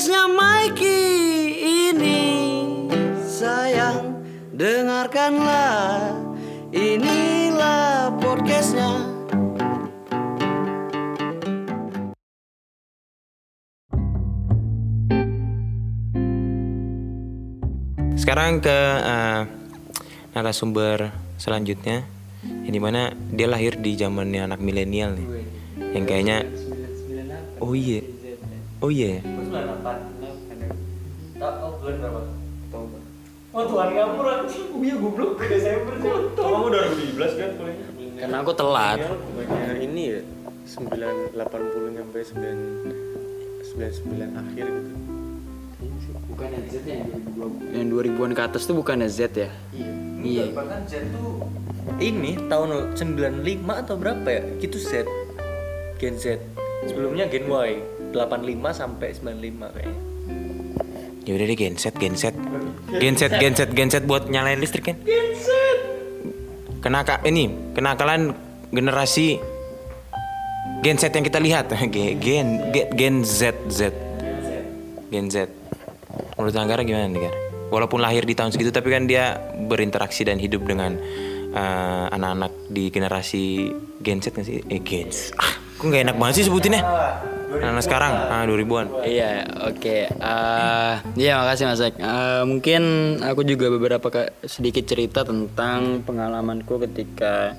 Podcastnya Mikey ini sayang dengarkanlah. Inilah podcastnya. Sekarang ke eh, narasumber selanjutnya yang di mana dia lahir di zamannya anak milenial nih. Yang kayaknya oh iya. Oh iya Oh Tuhan kamu anjing, iya goblok Desember sih. Kamu 2017 kan kuliahnya? Karena aku telat. bukannya ini ya 980 sampai 9 99 akhir gitu Bukan Z ya yang 2020. Yang 2000-an ke atas tuh bukan Z ya? Iya. Bahkan Z tuh ini tahun 95 atau berapa ya? Gitu Z. Gen Z. Sebelumnya Gen Y. 85 sampai 95 kayaknya. ya udah deh genset genset. Genset genset genset buat nyalain listrik kan genset! Kenaka ini kenakalan generasi genset yang kita lihat. Ge- gen gen gen Z Z. Gen Z. Menurut Anggara gimana nih Gar? walaupun lahir di tahun segitu tapi kan dia berinteraksi dan hidup dengan eh, anak-anak di generasi Gen Z kan sih? Eh Gens ah kok nggak enak banget sih sebutinnya anak sekarang ah 2000-an Iya, oke. Eh, Iya, makasih Mas Ek. Eh, mungkin aku juga beberapa ke- sedikit cerita tentang pengalamanku ketika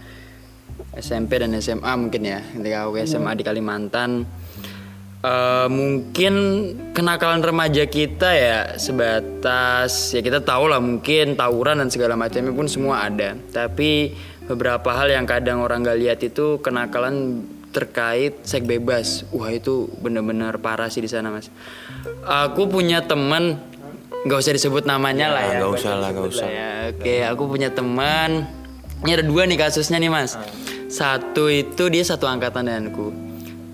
SMP dan SMA mungkin ya. Ketika aku SMA di Kalimantan. Eh, mungkin kenakalan remaja kita ya sebatas ya kita tahu lah mungkin tawuran dan segala macamnya pun semua ada. Tapi beberapa hal yang kadang orang gak lihat itu kenakalan terkait seks bebas. Wah itu bener-bener parah sih di sana mas. Aku punya teman, nggak usah disebut namanya lah ya. nggak usah lah, nggak usah. Ya, Oke, aku punya teman. Ini ada dua nih kasusnya nih mas. Satu itu dia satu angkatan denganku.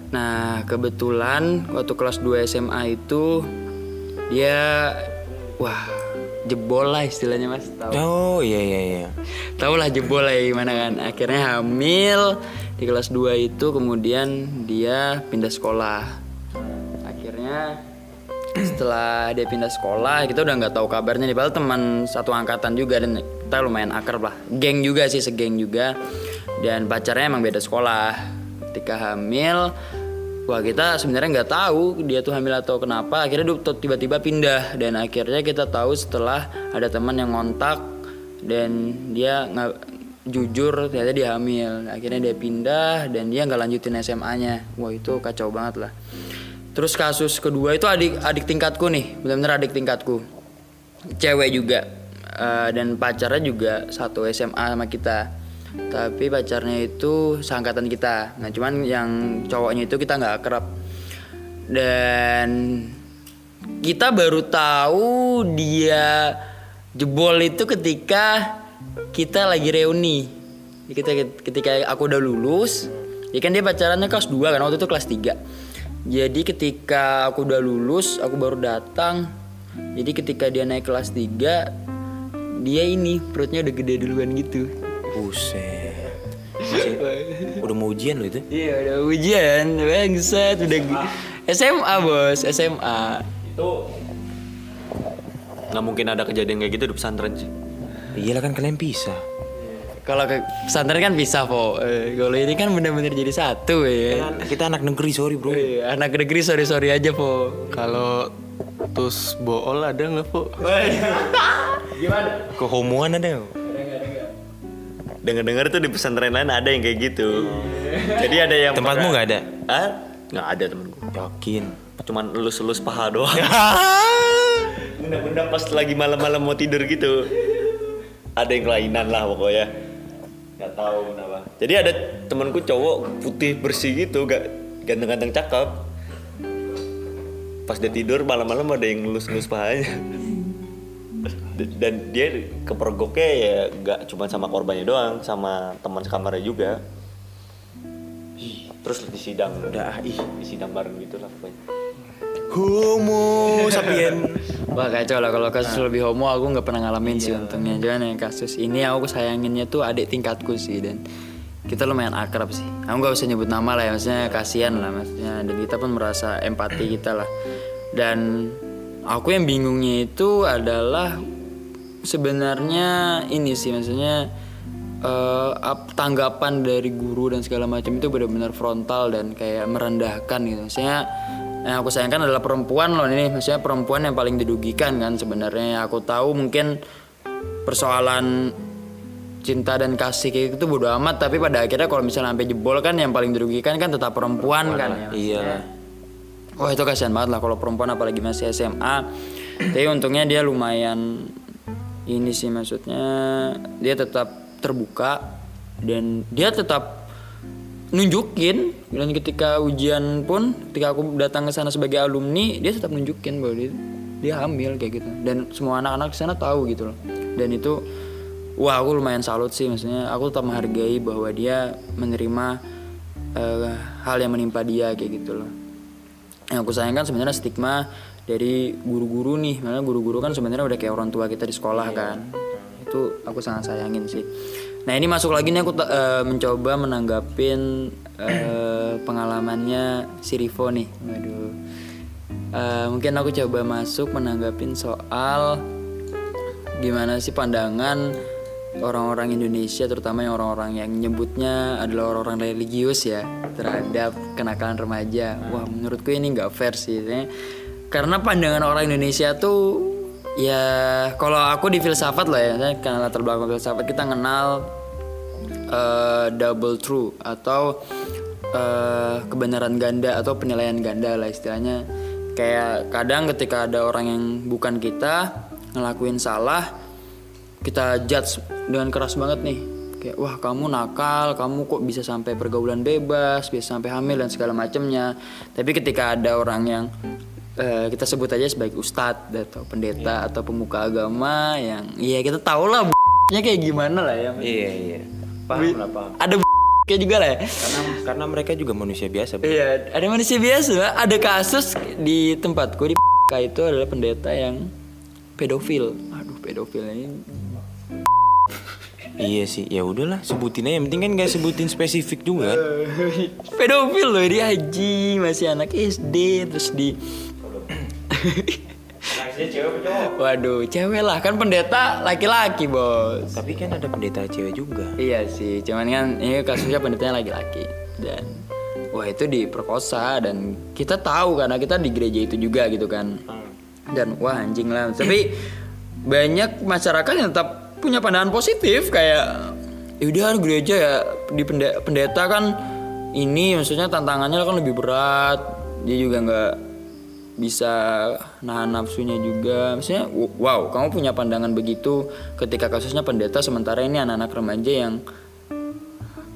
Nah kebetulan waktu kelas 2 SMA itu dia wah jebol lah istilahnya mas. Tahu? oh iya iya iya Tahu lah jebol lah ya gimana kan. Akhirnya hamil di kelas 2 itu kemudian dia pindah sekolah. Akhirnya setelah dia pindah sekolah kita udah nggak tahu kabarnya nih. Padahal teman satu angkatan juga dan kita lumayan akrab lah. Geng juga sih segeng juga. Dan pacarnya emang beda sekolah. Ketika hamil wah kita sebenarnya nggak tahu dia tuh hamil atau kenapa. Akhirnya tiba-tiba pindah. Dan akhirnya kita tahu setelah ada teman yang ngontak dan dia jujur ternyata dia hamil. Akhirnya dia pindah dan dia nggak lanjutin SMA-nya wah itu kacau banget lah. Terus kasus kedua itu adik adik tingkatku nih. Benar-benar adik tingkatku. Cewek juga. Eh, dan pacarnya juga satu SMA sama kita. Tapi pacarnya itu seangkatan kita. Nah cuman yang cowoknya itu kita nggak akrab. Dan kita baru tahu dia jebol itu ketika kita lagi reuni. Kita ketika aku udah lulus ya kan dia pacarannya kelas 2 kan waktu itu kelas 3 jadi ketika aku udah lulus aku baru datang. Jadi ketika dia naik kelas 3 dia ini perutnya udah gede duluan gitu. Buset. Udah mau ujian lo itu? iya udah ujian. Bangsat udah SMA bos SMA nggak mungkin ada kejadian kayak gitu di pesantren sih Iyalah kan kalian pisah. kalau ke pesantren kan bisa po. Eh, kalau ini kan bener-bener jadi satu ya. Kan kita anak negeri sorry bro. Eh, anak negeri sorry sorry aja po. Kalau tus bool ada nggak po? Kehomoan ada. dengar dengar tuh di pesantren lain ada yang kayak gitu. Jadi ada yang Tempatmu nggak ada? ah nggak ada temenku Yakin. cuman elus elus paha doang. Benda-benda pas lagi malam-malam mau tidur gitu ada yang kelainan lah pokoknya. Nggak tahu kenapa. Jadi ada temanku cowok putih bersih gitu gak ganteng-ganteng cakep. Pas dia tidur malam-malam ada yang ngelus-ngelus pahanya. Dan dia kepergoknya ya gak cuma sama korbannya doang sama teman sekamarnya juga. Terus di sidang udah ih. di sidang bareng gitu lah pokoknya Homo sapien. Wah kacau lah kalau kasus lebih homo aku nggak pernah ngalamin sih untungnya. Cuman yang kasus ini aku sayanginnya tuh adik tingkatku sih dan. Kita lumayan akrab sih. Aku nggak usah nyebut nama lah ya maksudnya kasihan lah maksudnya. Dan kita pun merasa empati kita lah. Dan aku yang bingungnya itu adalah sebenarnya ini sih maksudnya eh, ap- tanggapan dari guru dan segala macam itu benar-benar frontal dan kayak merendahkan gitu. Maksudnya yang aku sayangkan adalah perempuan loh ini maksudnya perempuan yang paling didugikan kan sebenarnya aku tahu mungkin persoalan cinta dan kasih kayak gitu bodo amat tapi pada akhirnya kalau misalnya sampai jebol kan yang paling dirugikan kan tetap perempuan kan ya Iya lah. Wah itu kasihan banget lah kalau perempuan apalagi masih SMA. Tapi untungnya dia lumayan ini sih maksudnya dia tetap terbuka dan dia tetap nunjukin. Dan ketika ujian pun ketika aku datang ke sana sebagai alumni dia tetap nunjukin bahwa dia, dia hamil kayak gitu. Dan semua anak-anak di sana tahu gitu loh. Dan itu wah aku lumayan salut sih. Maksudnya aku tetap menghargai bahwa dia menerima eh, hal yang menimpa dia kayak gitu loh. Yang aku sayangkan sebenarnya stigma dari guru-guru nih. Malah guru-guru kan sebenarnya udah kayak orang tua kita di sekolah kan. Itu aku sangat sayangin sih nah ini masuk lagi nih aku eh, mencoba menanggapin eh, pengalamannya si Rivo nih waduh Eh, mungkin aku coba masuk menanggapin soal gimana sih pandangan orang-orang Indonesia terutama yang orang-orang yang nyebutnya adalah orang-orang religius ya terhadap kenakalan remaja. Wah menurutku ini nggak fair sih. Karena pandangan orang Indonesia tuh ya kalau aku di filsafat lah ya, karena latar belakang filsafat kita kenal eh, double true atau eh, kebenaran ganda atau penilaian ganda lah istilahnya. Kayak kadang ketika ada orang yang bukan kita ngelakuin salah kita judge dengan keras banget nih. Kayak wah kamu nakal kamu kok bisa sampai pergaulan bebas bisa sampai hamil dan segala macamnya tapi ketika ada orang yang eh, kita sebut aja sebagai ustadz atau pendeta atau pemuka agama yang iya kita tahu lah nya kayak gimana lah ya. Iya iya. Paham lah paham. ada kayak juga lah ya Karena karena mereka juga manusia biasa. Iya, ada manusia biasa. Ada kasus di tempatku di itu adalah pendeta yang pedofil. Aduh, pedofil ini. Iya sih. Ya udahlah sebutin aja. Yang penting kan nggak sebutin spesifik juga. pedofil loh dia haji masih anak SD terus di Waduh, cewek lah kan pendeta laki-laki bos. Tapi kan ada pendeta cewek juga. Iya sih, cuman kan ini kasusnya pendetanya laki-laki dan wah itu diperkosa dan kita tahu karena kita di gereja itu juga gitu kan. Dan wah anjing lah. Tapi banyak masyarakat yang tetap punya pandangan positif kayak yaudah gereja ya di pende- pendeta kan ini maksudnya tantangannya kan lebih berat. Dia juga nggak bisa nahan nafsunya juga. Maksudnya wow kamu punya pandangan begitu ketika kasusnya pendeta sementara ini anak-anak remaja yang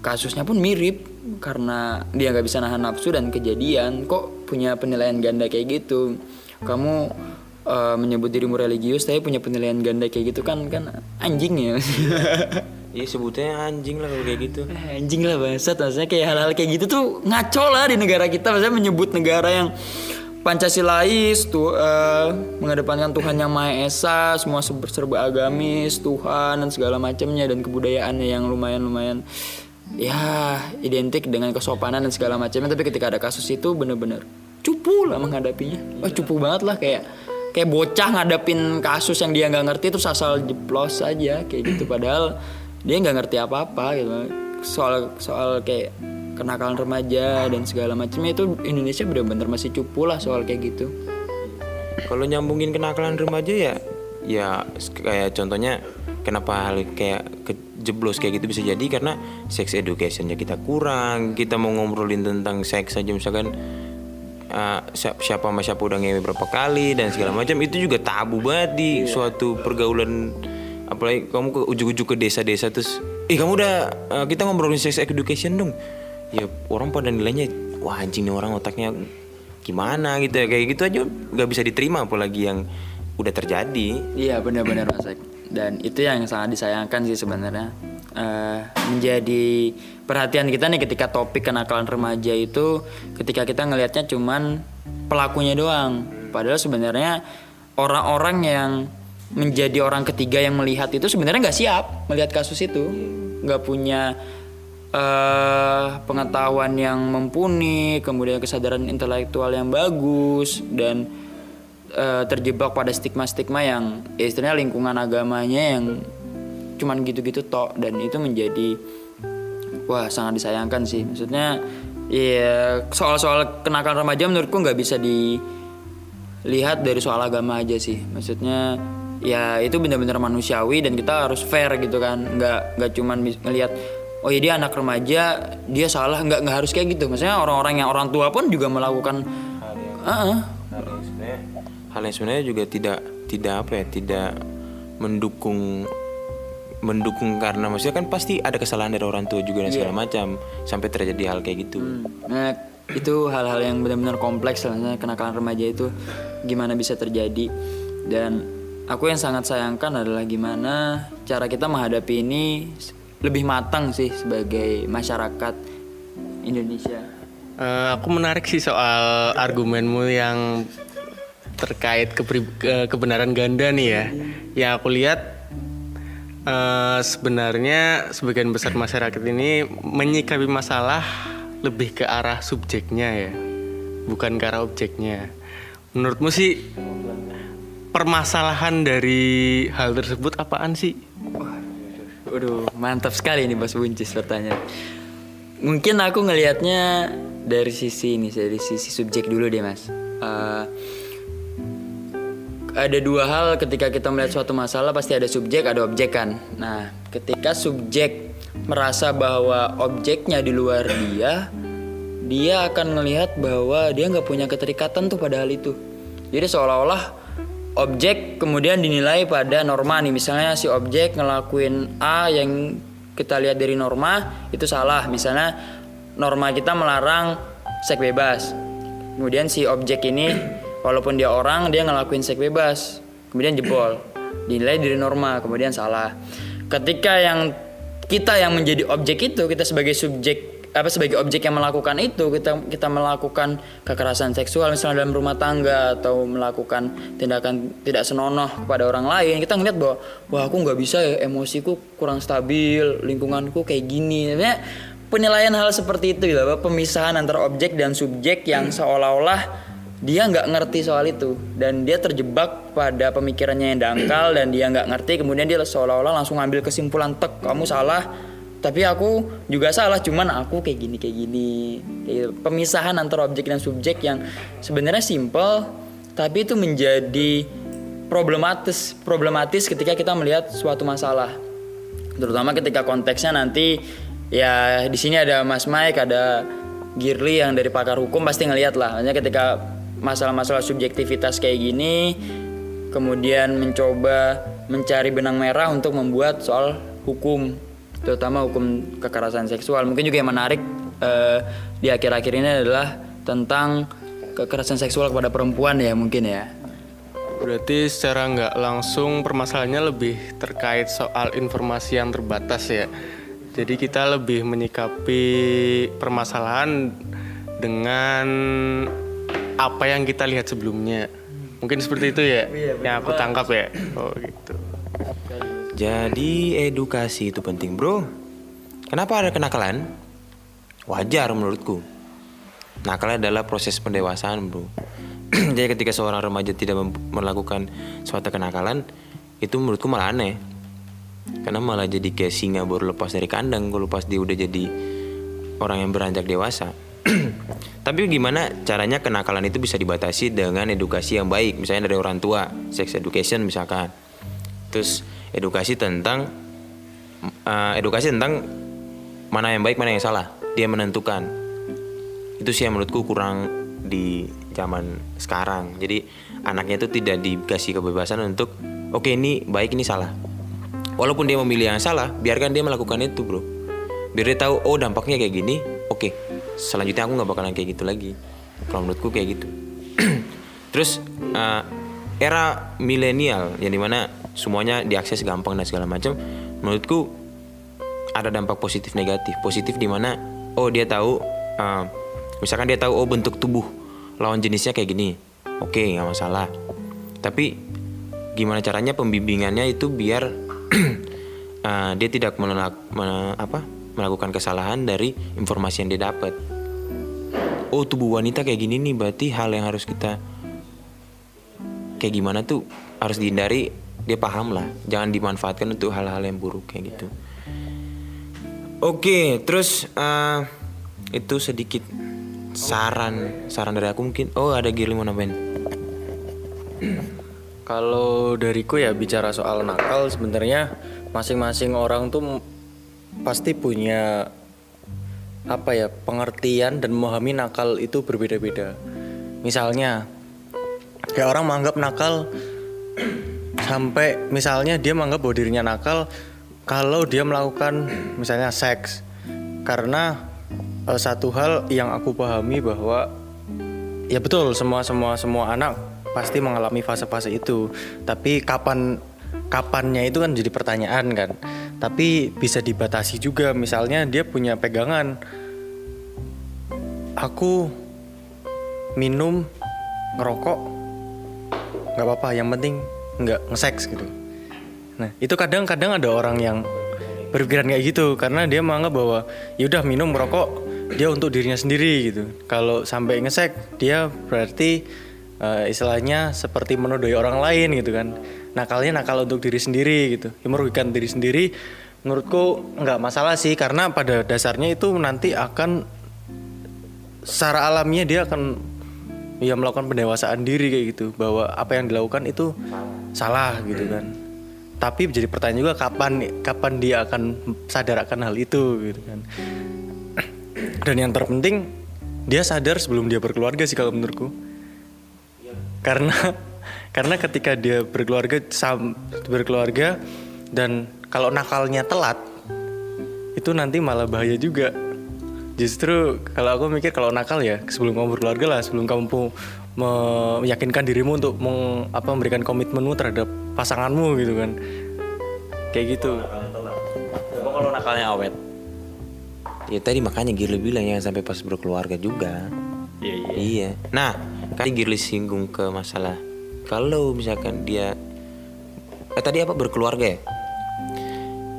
kasusnya pun mirip karena dia nggak bisa nahan nafsu dan kejadian. Kok punya penilaian ganda kayak gitu? Kamu eh, menyebut dirimu religius tapi punya penilaian ganda kayak gitu kan kan anjing ya? Iya sebutnya anjing lah kalau kayak gitu. anjing lah bangsat. Maksudnya kayak hal-hal kayak gitu tuh ngaco lah di negara kita. Maksudnya menyebut negara yang Pancasilais tuh eh, mengedepankan Tuhan yang Maha Esa, semua serba, agamis, Tuhan dan segala macamnya dan kebudayaannya yang lumayan-lumayan ya identik dengan kesopanan dan segala macamnya. Tapi ketika ada kasus itu bener-bener cupu lah menghadapinya. Wah cupu banget lah kayak kayak bocah ngadapin kasus yang dia nggak ngerti terus asal jeplos aja kayak gitu. Padahal dia nggak ngerti apa-apa gitu. Soal soal kayak kenakalan remaja dan segala macamnya itu Indonesia bener-bener masih cupu lah soal kayak gitu. Kalau nyambungin kenakalan remaja ya ya kayak contohnya kenapa hal kayak kejeblos kayak gitu bisa jadi? Karena sex educationnya kita kurang kita mau ngobrolin tentang seks aja misalkan uh, si- siapa sama siapa udah ngewe berapa kali dan segala macam itu juga tabu banget di suatu pergaulan. Apalagi kamu ke ujuk-ujuk ke desa-desa terus eh kamu udah uh, kita ngobrolin sex education dong ya orang pada nilainya wah anjing nih orang otaknya gimana gitu ya kayak gitu aja nggak bisa diterima apalagi yang udah terjadi Iya benar-benar Mas. Dan itu yang sangat disayangkan sih sebenarnya Eh, menjadi perhatian kita nih ketika topik kenakalan remaja itu ketika kita ngelihatnya cuman pelakunya doang. Padahal sebenarnya orang-orang yang menjadi orang ketiga yang melihat itu sebenarnya nggak siap melihat kasus itu, nggak punya eh pengetahuan yang mumpuni, kemudian kesadaran intelektual yang bagus dan eh, terjebak pada stigma-stigma yang ya istilahnya lingkungan agamanya yang cuman gitu-gitu tok dan itu menjadi wah sangat disayangkan sih. Maksudnya ya soal-soal kenakalan remaja menurutku nggak bisa dilihat dari soal agama aja sih. Maksudnya ya itu benar-benar manusiawi dan kita harus fair gitu kan. Nggak nggak cuman ngelihat oh ya dia anak remaja dia salah. Nggak nggak harus kayak gitu. Maksudnya orang-orang yang orang tua pun juga melakukan Heeh. hal yang sebenarnya hal yang sebenarnya juga tidak tidak apa ya tidak mendukung mendukung karena maksudnya kan pasti ada kesalahan dari orang tua juga dan segala macam sampai terjadi hal kayak gitu. Nah, itu hal-hal yang benar-benar kompleks lah kenakalan remaja itu gimana bisa terjadi. Dan aku yang sangat sayangkan adalah gimana cara kita menghadapi ini lebih matang sih sebagai masyarakat Indonesia. Eh, aku menarik sih soal argumenmu yang terkait ke- kebenaran ganda nih ya. Yang aku lihat eh, sebenarnya sebagian besar masyarakat ini menyikapi masalah lebih ke arah subjeknya ya, bukan ke arah objeknya. Menurutmu sih permasalahan dari hal tersebut apaan sih? Waduh, mantap sekali ini Mas Buncis pertanyaan. Mungkin aku ngelihatnya dari sisi ini, dari sisi subjek dulu deh Mas. Eh, ada dua hal ketika kita melihat suatu masalah pasti ada subjek, ada objek kan. Nah, ketika subjek merasa bahwa objeknya di luar dia, dia akan melihat bahwa dia nggak punya keterikatan tuh pada hal itu. Jadi seolah-olah objek kemudian dinilai pada norma nih. Misalnya si objek ngelakuin A yang kita lihat dari norma itu salah. Misalnya norma kita melarang seks bebas. Kemudian si objek ini walaupun dia orang dia ngelakuin seks bebas. Kemudian jebol. Dinilai dari norma, kemudian salah. Ketika yang kita yang menjadi objek itu kita sebagai subjek apa sebagai objek yang melakukan itu kita kita melakukan kekerasan seksual misalnya dalam rumah tangga atau melakukan tindakan tidak senonoh kepada orang lain kita ngeliat bahwa wah aku nggak bisa ya emosiku kurang stabil lingkunganku kayak gini. Sebenarnya penilaian hal seperti itu gitu bahwa pemisahan antara objek dan subjek yang seolah-olah dia nggak ngerti soal itu dan dia terjebak pada pemikirannya yang dangkal dan dia nggak ngerti kemudian dia seolah-olah langsung ngambil kesimpulan tek kamu salah tapi aku juga salah cuman aku kayak gini kayak gini. Gitu. pemisahan antara objek dan subjek yang sebenarnya simple tapi itu menjadi problematis problematis ketika kita melihat suatu masalah. Terutama ketika konteksnya nanti ya di sini ada Mas Mike ada Girly yang dari pakar hukum pasti ngelihat lah. Maksudnya ketika masalah-masalah subjektivitas kayak gini kemudian mencoba mencari benang merah untuk membuat soal hukum terutama hukum kekerasan seksual mungkin juga yang menarik eh, di akhir-akhir ini adalah tentang kekerasan seksual kepada perempuan ya mungkin ya Berarti secara nggak langsung permasalahannya lebih terkait soal informasi yang terbatas ya. Jadi kita lebih menyikapi permasalahan dengan apa yang kita lihat sebelumnya. Mungkin seperti itu ya, yang aku tangkap ya. Oh gitu. Jadi edukasi itu penting bro. Kenapa ada kenakalan? Wajar menurutku. Nakal adalah proses pendewasaan bro. Jadi ketika seorang remaja tidak melakukan suatu kenakalan, itu menurutku malah aneh. Karena malah jadi kayak singa baru lepas dari kandang, kalau pas dia udah jadi orang yang beranjak dewasa. Tapi gimana caranya kenakalan itu bisa dibatasi dengan edukasi yang baik, misalnya dari orang tua, sex education misalkan. Terus edukasi tentang eh, edukasi tentang mana yang baik, mana yang salah. Dia menentukan. Itu sih yang menurutku kurang di zaman sekarang. Jadi anaknya itu tidak dikasih kebebasan untuk oke ini baik ini salah. Walaupun dia memilih yang salah, biarkan dia melakukan itu, Bro. Biar dia tahu oh dampaknya kayak gini. Oke. Selanjutnya aku nggak bakalan kayak gitu lagi. Kalau menurutku kayak gitu. Terus eh, era milenial yang di mana semuanya diakses gampang dan segala macam, menurutku ada dampak positif negatif. Positif di mana oh dia tahu eh, misalkan dia tahu oh bentuk tubuh lawan jenisnya kayak gini. Oke, nggak masalah. Tapi gimana caranya pembimbingannya itu biar eh, dia tidak menolak me- apa? melakukan kesalahan dari informasi yang dia dapat. Oh tubuh wanita kayak gini nih berarti hal yang harus kita kayak gimana tuh harus dihindari dia paham lah. Jangan dimanfaatkan untuk hal-hal yang buruk kayak gitu. Oke terus eh, itu sedikit saran saran dari aku mungkin. Oh ada Girly mau nambahin? Kalau dariku ya bicara soal nakal sebenarnya masing-masing orang tuh pasti punya apa ya pengertian dan memahami nakal itu berbeda-beda. Misalnya kayak orang menganggap nakal sampai misalnya dia menganggap bahwa dirinya nakal kalau dia melakukan misalnya seks. Karena eh, satu hal yang aku pahami bahwa ya betul semua semua semua anak pasti mengalami fase-fase itu. Tapi kapan kapannya itu kan jadi pertanyaan kan. Tapi bisa dibatasi juga misalnya dia punya pegangan. Aku minum ngerokok nggak apa-apa yang penting nggak ngeseks gitu. Nah itu kadang-kadang ada orang yang berpikiran kayak gitu karena dia menganggap bahwa yaudah minum merokok dia untuk dirinya sendiri gitu. Kalau sampai ngesek dia berarti eh, istilahnya seperti menodoi orang lain gitu kan. Nakalnya nakal untuk diri sendiri gitu. Ya, merugikan diri sendiri menurutku nggak masalah sih karena pada dasarnya itu nanti akan secara alamiah dia akan ya melakukan pendewasaan diri kayak gitu. Bahwa apa yang dilakukan itu salah gitu kan. Tapi jadi pertanyaan juga kapan kapan dia akan sadar akan hal itu gitu kan. Dan yang terpenting dia sadar sebelum dia berkeluarga sih kalau menurutku. Karena karena ketika dia berkeluarga sam, berkeluarga dan kalau nakalnya telat itu nanti malah bahaya juga justru kalau aku mikir kalau nakal ya sebelum kamu berkeluarga lah sebelum kamu meyakinkan dirimu untuk meng, apa memberikan komitmenmu terhadap pasanganmu gitu kan kayak gitu Coba kalau nakalnya awet. ya tadi makanya Girly bilang ya sampai pas berkeluarga juga Iya iya. Iya. Nah, kan Girly singgung ke masalah kalau misalkan dia eh tadi apa berkeluarga ya?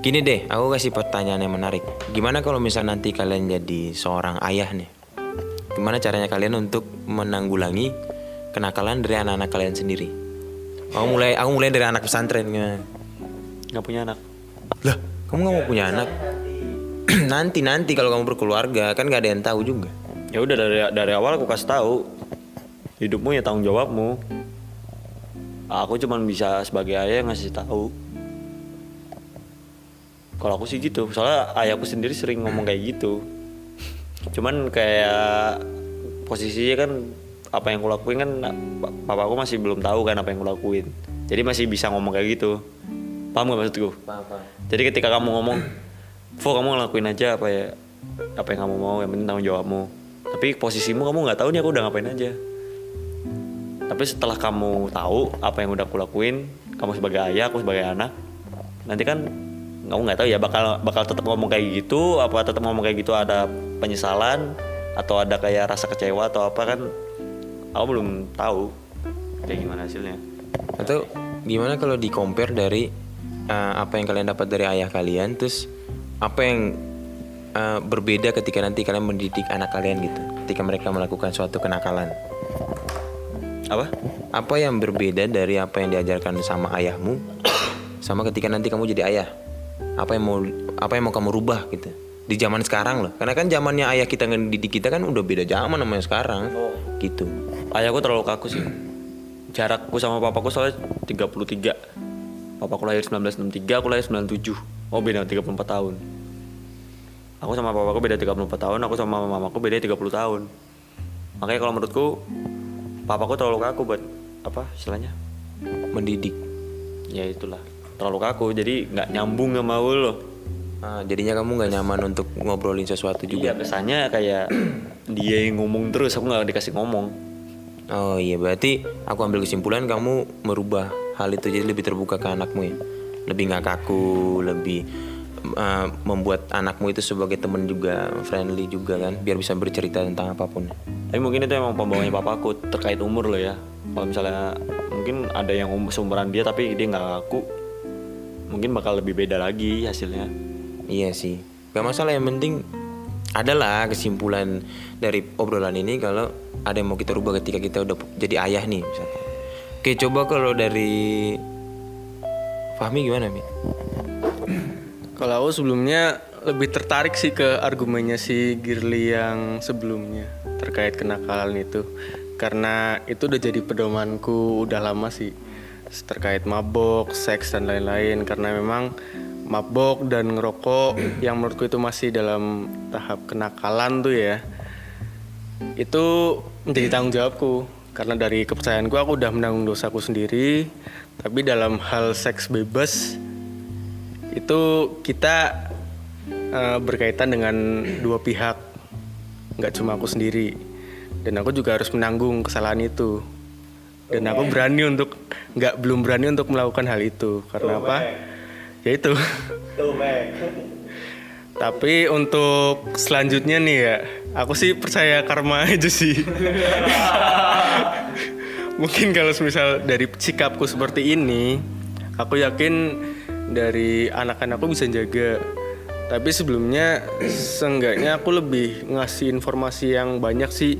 Gini deh, aku kasih pertanyaan yang menarik. Gimana kalau misal nanti kalian jadi seorang ayah nih? Gimana caranya kalian untuk menanggulangi kenakalan dari anak-anak kalian sendiri? Aku mulai, aku mulai dari anak pesantren gimana? Nggak punya anak. Lah, kamu nggak mau punya anak? nanti nanti kalau kamu berkeluarga kan gak ada yang tahu juga. Ya udah dari dari awal aku kasih tahu. Hidupmu ya tanggung jawabmu. Aku cuman bisa sebagai ayah ngasih tahu. Kalau aku sih gitu, soalnya ayahku sendiri sering ngomong kayak gitu. Cuman kayak posisinya kan apa yang kulakuin kan pa- papaku masih belum tahu kan apa yang kulakuin. Jadi masih bisa ngomong kayak gitu. Paham gak maksudku? Jadi ketika kamu ngomong, Fo kamu ngelakuin aja apa ya apa yang kamu mau, yang penting tanggung jawabmu. Tapi posisimu kamu nggak tahu nih aku udah ngapain aja. Tapi setelah kamu tahu apa yang udah aku lakuin, kamu sebagai ayah, aku sebagai anak, nanti kan kamu nggak tahu ya bakal bakal tetap ngomong kayak gitu, apa tetap ngomong kayak gitu ada penyesalan atau ada kayak rasa kecewa atau apa kan? Aku belum tahu kayak gimana hasilnya. Atau gimana kalau di compare dari uh, apa yang kalian dapat dari ayah kalian, terus apa yang uh, berbeda ketika nanti kalian mendidik anak kalian gitu, ketika mereka melakukan suatu kenakalan. Apa? Apa yang berbeda dari apa yang diajarkan sama ayahmu, sama ketika nanti kamu jadi ayah? Apa yang mau apa yang mau kamu rubah gitu? Di zaman sekarang loh, karena kan zamannya ayah kita ngedidik kita kan udah beda zaman sama yang sekarang, gitu. Ayahku terlalu kaku sih. Jarakku sama papaku soalnya 33. Papaku lahir 1963, aku lahir 97. Oh beda 34 tahun. Aku sama papaku beda 34 tahun, aku sama mamaku beda 30 tahun. Makanya kalau menurutku papaku terlalu kaku buat apa istilahnya? Mendidik. Ya itulah. Terlalu kaku jadi nggak nyambung sama lo. Ah, jadinya kamu nggak nyaman untuk ngobrolin sesuatu Iya juga. kesannya kayak dia yang ngomong terus, aku nggak dikasih ngomong. Oh iya berarti aku ambil kesimpulan kamu merubah hal itu jadi lebih terbuka ke anakmu ya lebih nggak kaku lebih uh, membuat anakmu itu sebagai teman juga friendly juga kan biar bisa bercerita tentang apa pun Tapi mungkin itu emang pembawanya papaku terkait umur loh ya. Kalau misalnya mungkin ada yang um- seumuran dia tapi dia nggak ngaku, mungkin bakal lebih beda lagi hasilnya. iya sih gak masalah yang penting adalah kesimpulan dari obrolan ini kalau ada yang mau kita rubah ketika kita udah jadi ayah nih misalnya oke coba kalau dari Fahmi gimana Mi? Kalau aku sebelumnya lebih tertarik sih ke argumennya si Girly yang sebelumnya terkait kenakalan itu karena itu udah jadi pedomanku udah lama sih terkait mabok, seks dan lain-lain. Karena memang mabok dan ngerokok yang menurutku itu masih dalam tahap kenakalan tuh ya itu menjadi tanggung jawabku. Karena dari kepercayaanku aku udah menanggung dosaku sendiri. Tapi dalam hal seks bebas itu kita eh, berkaitan dengan dua pihak. Nggak cuma aku sendiri. Dan aku juga harus menanggung kesalahan itu dan aku berani untuk nggak belum berani untuk melakukan hal itu. Karena apa? Ya itu. Tapi untuk selanjutnya nih ya aku sih percaya karma aja sih. Mungkin kalau misal dari sikapku seperti ini aku yakin dari anak-anakku bisa jaga. Tapi sebelumnya seenggaknya aku lebih ngasih informasi yang banyak sih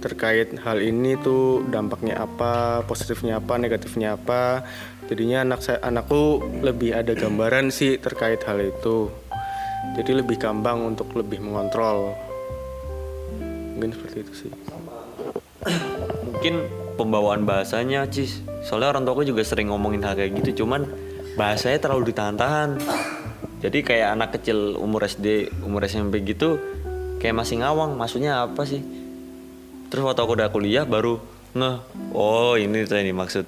terkait hal ini tuh dampaknya apa positifnya apa negatifnya apa. Jadinya anak saya anakku lebih ada gambaran sih terkait hal itu. Jadi lebih gampang untuk lebih mengontrol. Mungkin seperti itu sih. Mungkin pembawaan bahasanya cis. Soalnya orang tuaku juga sering ngomongin hal kayak gitu cuman bahasanya terlalu ditahan-tahan. Jadi kayak anak kecil umur SD umur SMP gitu kayak masih ngawang. Maksudnya apa sih terus waktu aku udah kuliah baru ngeh oh ini tuh ini maksud.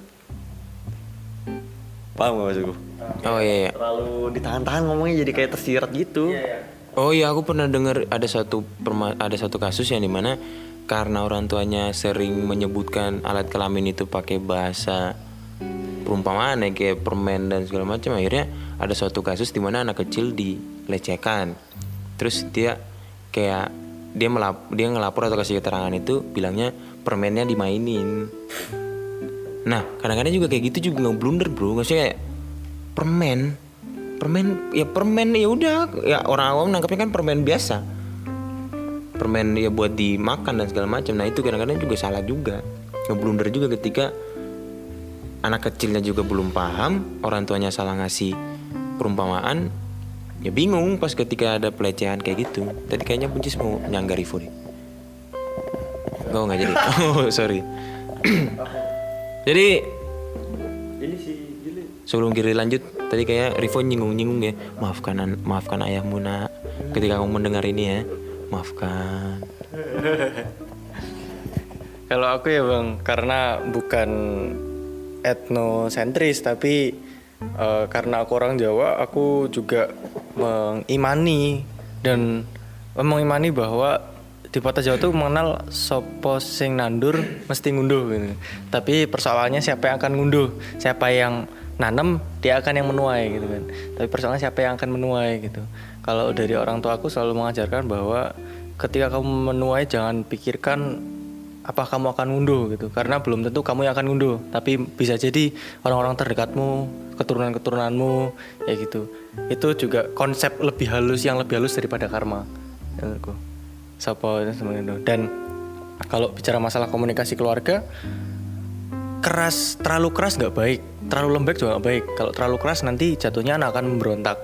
Paham gak maksudku? Oh iya, iya. terlalu ditahan-tahan ngomongnya jadi kayak tersirat gitu. Oh iya, aku pernah dengar ada satu perma- ada satu kasus yang di mana karena orang tuanya sering menyebutkan alat kelamin itu pakai bahasa perumpamaan ya kayak permen dan segala macam. Akhirnya ada suatu kasus di mana anak kecil dilecehkan. Terus dia kayak dia melap dia ngelapor atau kasih keterangan itu bilangnya permennya dimainin. Nah kadang-kadang juga kayak gitu juga nggak blunder bro. Maksudnya kayak permen permen ya permen ya udah. Ya orang awam nangkapnya kan permen biasa. Permen ya buat dimakan dan segala macam. Nah itu kadang-kadang juga salah juga. Ngeblunder juga ketika anak kecilnya juga belum paham orang tuanya salah ngasih perumpamaan ya bingung pas ketika ada pelecehan kayak gitu. Tadi kayaknya Buncis mau nyanggar Ivo deh Oh nggak jadi. Oh sorry. Jadi sebelum kiri lanjut tadi kayak Rivo nyinggung-nyinggung ya. Maafkan an- maafkan ayahmu nak. Ketika kamu mendengar ini ya maafkan. Kalau aku ya bang, karena bukan etnosentris tapi eh, karena aku orang Jawa, aku juga mengimani dan mengimani bahwa di kota Jawa tuh mengenal sopo sing nandur mesti ngunduh gitu. Tapi persoalannya siapa yang akan ngunduh, siapa yang nanem dia akan yang menuai gitu kan. Tapi persoalannya siapa yang akan menuai gitu. Kalau dari orang tua aku selalu mengajarkan bahwa ketika kamu menuai jangan pikirkan apa kamu akan ngunduh gitu karena belum tentu kamu yang akan ngunduh tapi bisa jadi orang-orang terdekatmu keturunan-keturunanmu ya gitu. Itu juga konsep lebih halus yang lebih halus daripada karma. Menurutku Sapa itu sebenarnya itu. dan kalau bicara masalah komunikasi keluarga keras terlalu keras nggak baik. Terlalu lembek juga nggak baik. Kalau terlalu keras nanti jatuhnya anak akan memberontak.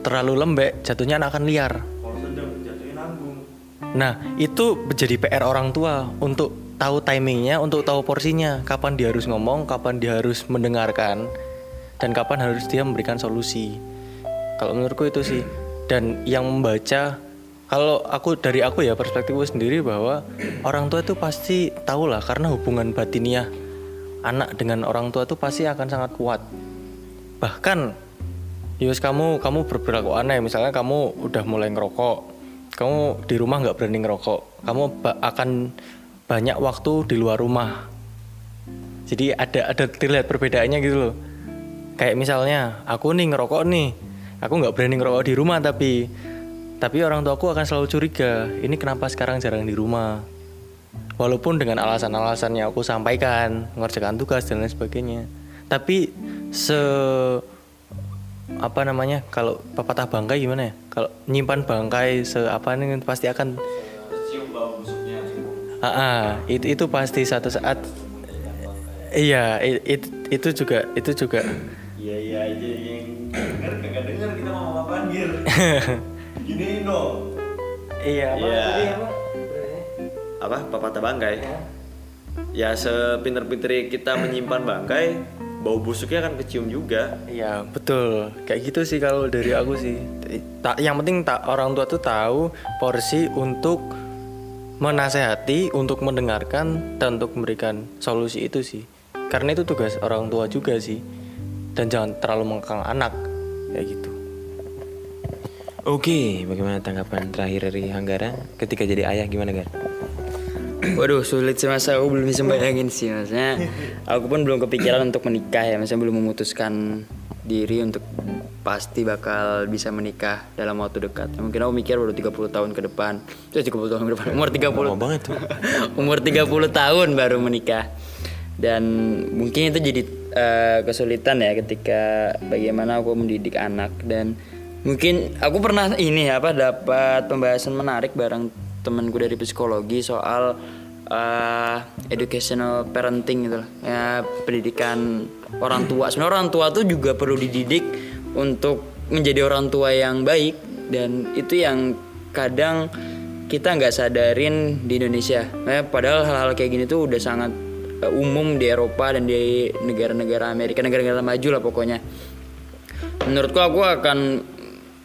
Terlalu lembek jatuhnya anak akan liar. Nah, itu menjadi PR orang tua untuk tahu timingnya, untuk tahu porsinya, kapan dia harus ngomong, kapan dia harus mendengarkan, dan kapan harus dia memberikan solusi. Kalau menurutku itu sih. Dan yang membaca, kalau aku dari aku ya perspektifku sendiri bahwa orang tua itu pasti tahu lah karena hubungan batiniah anak dengan orang tua itu pasti akan sangat kuat. Bahkan Yus kamu kamu berperilaku aneh misalnya kamu udah mulai ngerokok kamu di rumah nggak berani ngerokok kamu ba- akan banyak waktu di luar rumah jadi ada ada terlihat perbedaannya gitu loh kayak misalnya aku nih ngerokok nih. Aku nggak berani ngerokok di rumah tapi tapi orang tua aku akan selalu curiga ini kenapa sekarang jarang di rumah? Walaupun dengan alasan-alasan yang aku sampaikan mengerjakan tugas dan lain sebagainya. Tapi se apa namanya kalau pepatah bangkai gimana ya? Kalau nyimpan bangkai se apa nih pasti akan Ah, ah, itu itu pasti satu saat iya itu juga itu juga aja yang denger kagak denger kita mau apa panggil. Gini no. iya apa Iya. tadi apa? Apa pepatah bangkai? Ya sepinter-pinter kita menyimpan bangkai, bau busuknya akan kecium juga. Iya betul kayak gitu sih kalau dari aku sih. Tak yang penting tak orang tua tuh tahu porsi untuk menasehati, untuk mendengarkan dan untuk memberikan solusi itu sih. Karena itu tugas orang tua juga sih. Dan jangan terlalu mengekang anak. Kayak gitu. Oke, bagaimana tanggapan terakhir dari Hanggara? Ketika jadi ayah gimana Gar? Waduh sulit sih mas. Aku belum bisa bayangin sih maksudnya aku pun belum kepikiran untuk menikah ya. Maksudnya belum memutuskan diri untuk pasti bakal bisa menikah dalam waktu dekat. Mungkin aku mikir baru 30 tahun ke depan. Itu 30 tahun ke depan. Umur 30 Lama banget tuh. umur 30 tahun baru menikah dan mungkin itu jadi eh, kesulitan ya ketika bagaimana aku mendidik anak. Dan mungkin aku pernah ini apa dapat pembahasan menarik bareng temanku dari psikologi soal eh, educational parenting gitu loh ya pendidikan orang tua. Sebenarnya orang tua tuh juga perlu dididik untuk menjadi orang tua yang baik. Dan itu yang kadang kita nggak sadarin di Indonesia. Eh, padahal hal-hal kayak gini tuh udah sangat eh, umum di Eropa dan di negara-negara Amerika, negara-negara maju lah pokoknya. Menurutku aku akan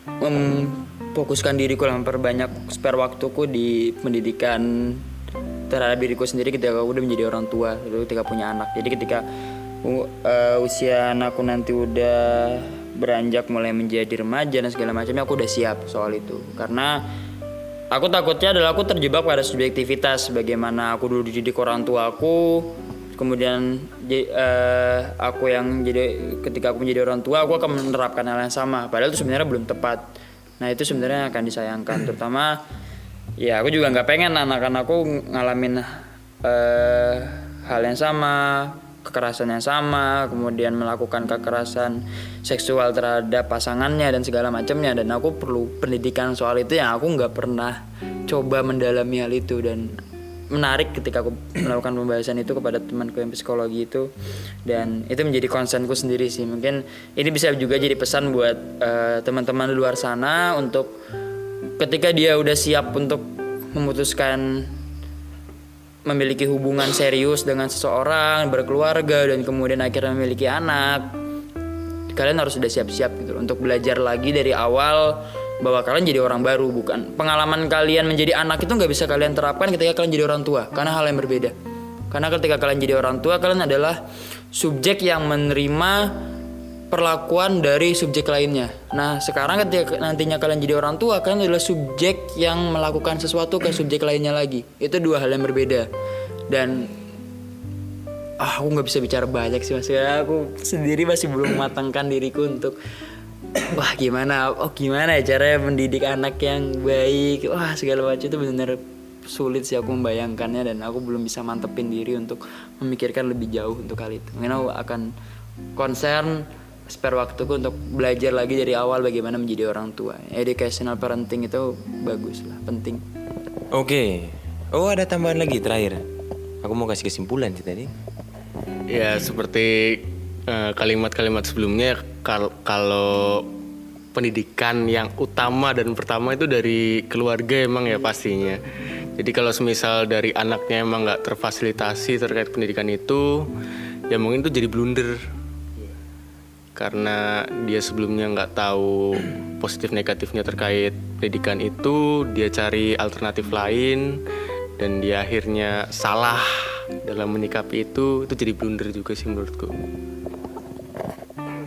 memfokuskan diriku lah memperbanyak spare waktuku di pendidikan terhadap diriku sendiri ketika aku udah menjadi orang tua, lalu ketika punya anak. Jadi ketika u- eh, usia anakku nanti udah beranjak mulai menjadi remaja dan segala macamnya aku udah siap soal itu. Karena Aku takutnya adalah aku terjebak pada subjektivitas bagaimana aku dulu dididik orang tua aku, kemudian eh, aku yang jadi ketika aku menjadi orang tua aku akan menerapkan hal yang sama. Padahal itu sebenarnya belum tepat. Nah itu sebenarnya akan disayangkan, terutama ya aku juga nggak pengen anak-anakku ngalamin eh, hal yang sama, kekerasan yang sama, kemudian melakukan kekerasan seksual terhadap pasangannya dan segala macamnya dan aku perlu pendidikan soal itu yang aku nggak pernah coba mendalami hal itu dan menarik ketika aku melakukan pembahasan itu kepada temanku yang psikologi itu dan itu menjadi konsenku sendiri sih mungkin ini bisa juga jadi pesan buat eh, teman-teman di luar sana untuk ketika dia udah siap untuk memutuskan memiliki hubungan serius dengan seseorang, berkeluarga dan kemudian akhirnya memiliki anak. Kalian harus sudah siap-siap gitu untuk belajar lagi dari awal bahwa kalian jadi orang baru bukan pengalaman kalian menjadi anak itu nggak bisa kalian terapkan ketika kalian jadi orang tua karena hal yang berbeda karena ketika kalian jadi orang tua kalian adalah subjek yang menerima perlakuan dari subjek lainnya. Nah, sekarang ketika nantinya kalian jadi orang tua, kalian adalah subjek yang melakukan sesuatu ke subjek lainnya lagi. Itu dua hal yang berbeda. Dan ah, aku nggak bisa bicara banyak sih mas. Ya, aku sendiri masih belum mematangkan diriku untuk wah gimana, oh gimana ya caranya mendidik anak yang baik. Wah segala macam itu benar-benar sulit sih aku membayangkannya dan aku belum bisa mantepin diri untuk memikirkan lebih jauh untuk hal itu. Mungkin aku akan concern spare waktuku untuk belajar lagi dari awal bagaimana menjadi orang tua. Educational parenting itu bagus lah, penting. Oke. Oh ada tambahan lagi terakhir. Aku mau kasih kesimpulan sih tadi. Ya seperti kalimat-kalimat sebelumnya kal- kalau pendidikan yang utama dan pertama itu dari keluarga emang ya pastinya. Jadi kalau semisal dari anaknya emang nggak terfasilitasi terkait pendidikan itu, ya mungkin itu jadi blunder. Karena dia sebelumnya nggak tahu positif negatifnya terkait pendidikan itu, dia cari alternatif lain dan dia akhirnya salah dalam menyikapi itu, itu jadi blunder juga sih menurutku.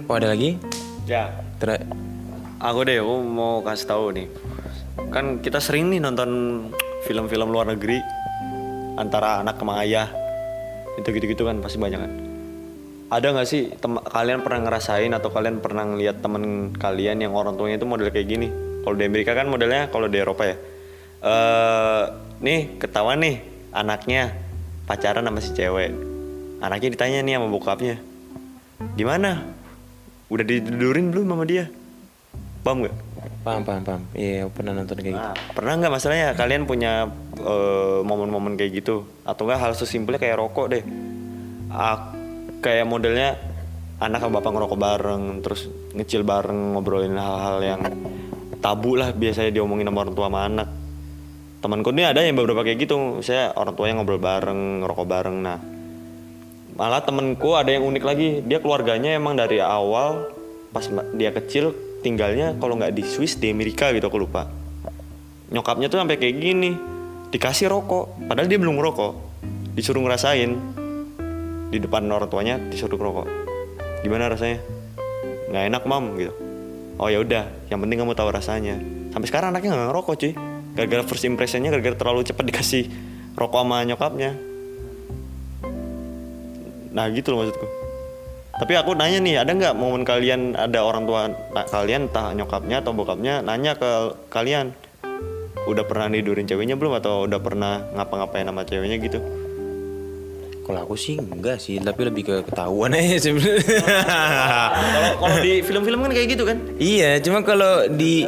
Oh ada lagi? Ya, Ter aku deh, aku mau kasih tahu nih. Kan kita sering nih nonton film-film luar negeri antara anak sama ayah. Itu gitu-gitu kan pasti banyak kan. Ada nggak sih kalian pernah ngerasain atau kalian pernah ngeliat temen kalian yang orang tuanya itu model kayak gini? Kalau di Amerika kan modelnya kalau di Eropa ya. Eh, nih ketahuan nih anaknya pacaran sama si cewek. Anaknya ditanya nih sama bokapnya, gimana? Udah ditidurin belum sama dia? Paham nggak? Paham, paham, paham. Iya, pernah nonton kayak gitu. Nah, pernah nggak masalahnya kalian punya eh, momen-momen kayak gitu? Atau enggak hal sesimpelnya kayak rokok deh. Ah, kayak modelnya anak sama bapak ngerokok bareng terus ngecil bareng ngobrolin hal-hal yang tabu lah biasanya diomongin sama orang tua sama anak. Temanku ini ada yang beberapa kayak gitu. Saya orang tuanya ngobrol bareng ngerokok bareng. Nah malah temenku ada yang unik lagi. Dia keluarganya emang dari awal pas dia kecil tinggalnya kalau nggak di Swiss di Amerika gitu aku lupa. Nyokapnya tuh sampai kayak gini dikasih rokok. Padahal dia belum ngerokok disuruh ngerasain. Di depan orang tuanya disuruh ngerokok. Gimana rasanya? Nggak enak mam gitu. Oh ya udah yang penting kamu tahu rasanya. Sampai sekarang anaknya nggak ngerokok cuy. Gara-gara first impressionnya gara-gara terlalu cepat dikasih rokok sama nyokapnya nah gitu loh maksudku tapi aku nanya nih ada nggak momen kalian ada orang tua na- kalian entah nyokapnya atau bokapnya nanya ke kalian udah pernah nidurin ceweknya belum atau udah pernah ngapa-ngapain sama ceweknya gitu Kalau aku sih enggak sih, tapi lebih ke ketahuan aja sebenarnya. kalau kalau di film-film kan kayak gitu kan iya, cuma kalau di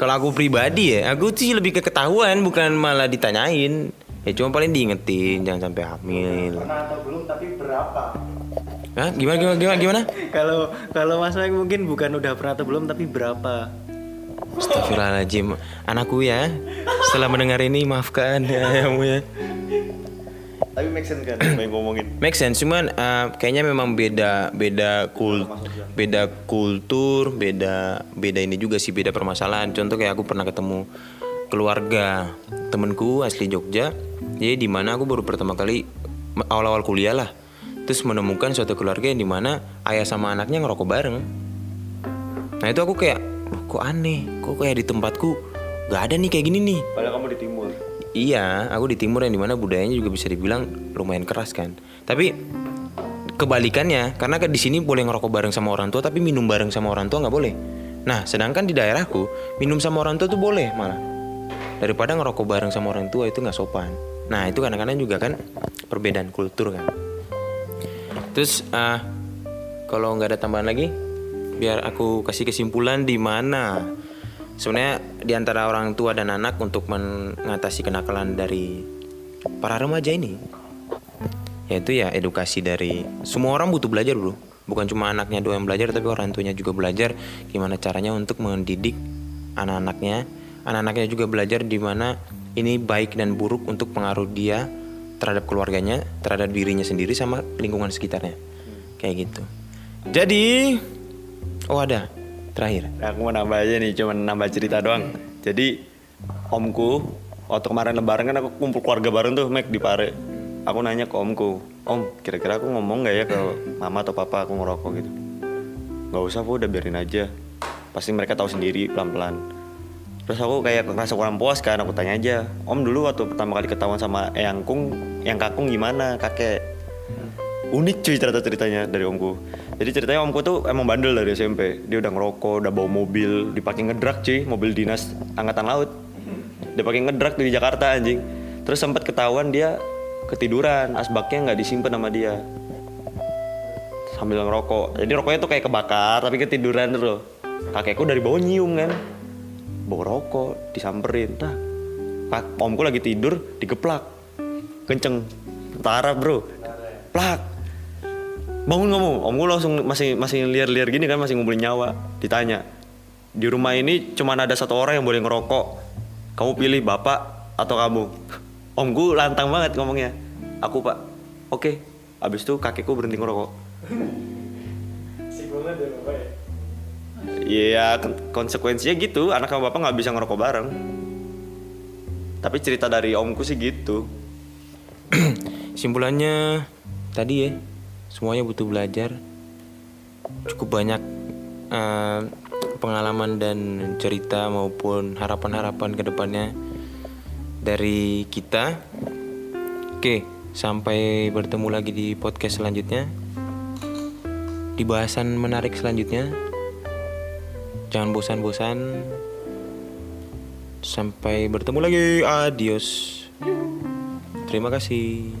kalau aku pribadi ya, aku sih lebih ke ketahuan bukan malah ditanyain. Ya cuma paling diingetin jangan sampai hamil. atau belum tapi Hah? Gimana gimana gimana gimana? kalau kalau mas Mike mungkin bukan udah pernah atau belum tapi berapa? Astagfirullahaladzim. Anakku ya Setelah mendengar ini maafkan ya kamu ya. Tapi make sense kan yang ngomongin? Make sense, cuman uh, kayaknya memang beda beda kul beda kultur, beda beda ini juga sih beda permasalahan. Contoh kayak aku pernah ketemu keluarga temenku asli Jogja, jadi di mana aku baru pertama kali awal-awal kuliah lah, terus menemukan suatu keluarga yang di mana ayah sama anaknya ngerokok bareng. Nah itu aku kayak, "Loh, kok aneh, kok kayak di tempatku gak ada nih kayak gini nih. padahal kamu di timur Iya, aku di timur yang di mana budayanya juga bisa dibilang lumayan keras kan. Tapi kebalikannya, karena di sini boleh ngerokok bareng sama orang tua, tapi minum bareng sama orang tua nggak boleh. Nah, sedangkan di daerahku minum sama orang tua tuh boleh malah. Daripada ngerokok bareng sama orang tua itu nggak sopan. Nah, itu kadang-kadang juga kan perbedaan kultur kan. Terus ah, kalau nggak ada tambahan lagi, biar aku kasih kesimpulan di mana. Sebenarnya di antara orang tua dan anak untuk mengatasi kenakalan dari para remaja ini yaitu ya edukasi dari semua orang butuh belajar bro bukan cuma anaknya doang belajar tapi orang tuanya juga belajar gimana caranya untuk mendidik anak-anaknya. Anak-anaknya juga belajar di mana ini baik dan buruk untuk pengaruh dia terhadap keluarganya terhadap dirinya sendiri sama lingkungan sekitarnya kayak gitu jadi oh ada terakhir Nah, aku mau nambah aja nih, cuman nambah cerita doang. Jadi omku waktu kemarin lebaran kan aku kumpul keluarga bareng tuh, Mac di Pare. Aku nanya ke omku, Om, kira-kira aku ngomong nggak ya ke mama atau papa aku ngerokok gitu? Gak usah, Bu, udah biarin aja. Pasti mereka tahu sendiri pelan-pelan. Terus aku kayak ngerasa kurang puas kan, aku tanya aja, Om dulu waktu pertama kali ketahuan sama Eyang Kung, yang kakung gimana, kakek? unik cuy cerita ceritanya dari omku. Jadi ceritanya omku tuh emang bandel dari SMP dia udah ngerokok udah bawa mobil dipakai ngedrak cuy mobil dinas angkatan laut. Dia pakai ngedrak di Jakarta anjing. Terus sempat ketahuan dia ketiduran asbaknya nggak disimpan sama dia. Sambil ngerokok. Jadi rokoknya tuh kayak kebakar tapi ketiduran tuh kakekku dari bawah nyium kan bawa rokok disamperin. Kak- omku lagi tidur digeplak. Kenceng. Tara bro. Plak. Bangun kamu. Omku langsung masih masih liar-liar gini kan masih ngumpulin nyawa. Ditanya di rumah ini cuma ada satu orang yang boleh ngerokok. Kamu pilih bapak atau kamu? Omku lantang banget ngomongnya. Aku pak. Oke. Abis itu kakekku berhenti ngerokok Iya, kon- konsekuensinya gitu. Anak sama bapak nggak bisa ngerokok bareng. Tapi cerita dari omku sih gitu. Simpulannya tadi ya, semuanya butuh belajar. Cukup banyak eh, pengalaman dan cerita maupun harapan-harapan ke depannya dari kita. Oke, sampai bertemu lagi di podcast selanjutnya. Di bahasan menarik selanjutnya. Jangan bosan-bosan. Sampai bertemu lagi. Adios. Terima kasih.